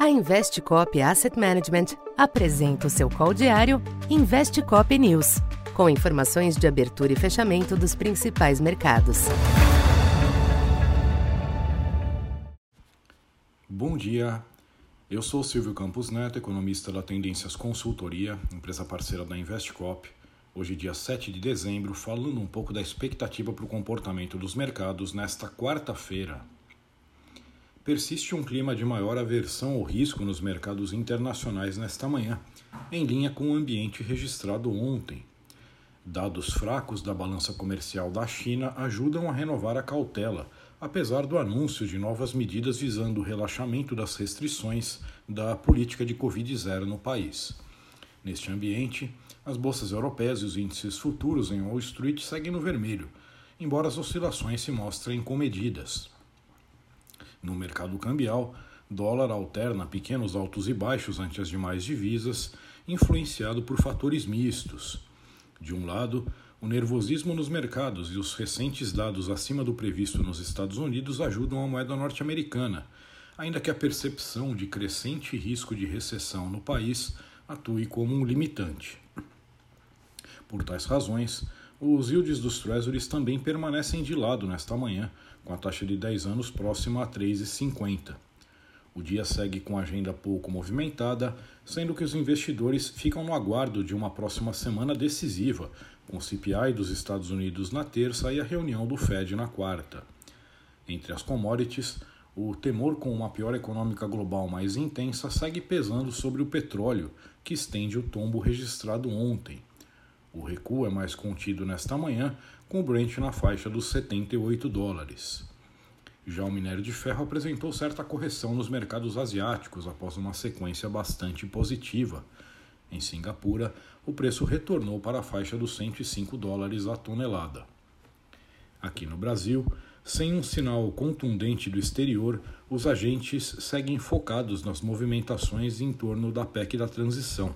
A Investcop Asset Management apresenta o seu call diário Investcop News, com informações de abertura e fechamento dos principais mercados. Bom dia, eu sou Silvio Campos Neto, economista da Tendências Consultoria, empresa parceira da Investcop. Hoje, dia 7 de dezembro, falando um pouco da expectativa para o comportamento dos mercados nesta quarta-feira, persiste um clima de maior aversão ao risco nos mercados internacionais nesta manhã, em linha com o ambiente registrado ontem. Dados fracos da balança comercial da China ajudam a renovar a cautela, apesar do anúncio de novas medidas visando o relaxamento das restrições da política de Covid-0 no país. Neste ambiente, as bolsas europeias e os índices futuros em Wall Street seguem no vermelho, embora as oscilações se mostrem comedidas. No mercado cambial, dólar alterna pequenos altos e baixos ante as demais divisas, influenciado por fatores mistos. De um lado, o nervosismo nos mercados e os recentes dados acima do previsto nos Estados Unidos ajudam a moeda norte-americana, ainda que a percepção de crescente risco de recessão no país atue como um limitante. Por tais razões, os yields dos Treasuries também permanecem de lado nesta manhã, com a taxa de 10 anos próxima a 3,50. O dia segue com agenda pouco movimentada, sendo que os investidores ficam no aguardo de uma próxima semana decisiva, com o CPI dos Estados Unidos na terça e a reunião do Fed na quarta. Entre as commodities, o temor com uma pior econômica global mais intensa segue pesando sobre o petróleo, que estende o tombo registrado ontem. O recuo é mais contido nesta manhã, com o Brent na faixa dos 78 dólares. Já o minério de ferro apresentou certa correção nos mercados asiáticos após uma sequência bastante positiva. Em Singapura, o preço retornou para a faixa dos 105 dólares a tonelada. Aqui no Brasil, sem um sinal contundente do exterior, os agentes seguem focados nas movimentações em torno da PEC da transição.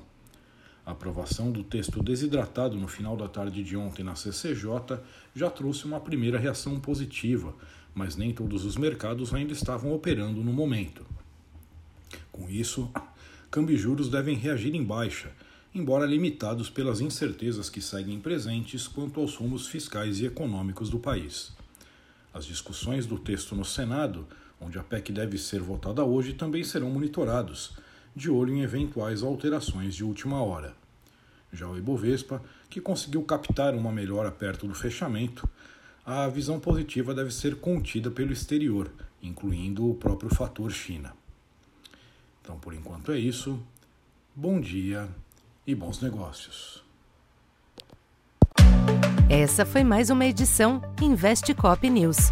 A aprovação do texto desidratado no final da tarde de ontem na CCJ já trouxe uma primeira reação positiva, mas nem todos os mercados ainda estavam operando no momento. Com isso, câmbio e juros devem reagir em baixa, embora limitados pelas incertezas que seguem presentes quanto aos rumos fiscais e econômicos do país. As discussões do texto no Senado, onde a PEC deve ser votada hoje, também serão monitorados de olho em eventuais alterações de última hora. Já o Ibovespa, que conseguiu captar uma melhora perto do fechamento, a visão positiva deve ser contida pelo exterior, incluindo o próprio fator China. Então, por enquanto é isso. Bom dia e bons negócios. Essa foi mais uma edição Investe Cop News.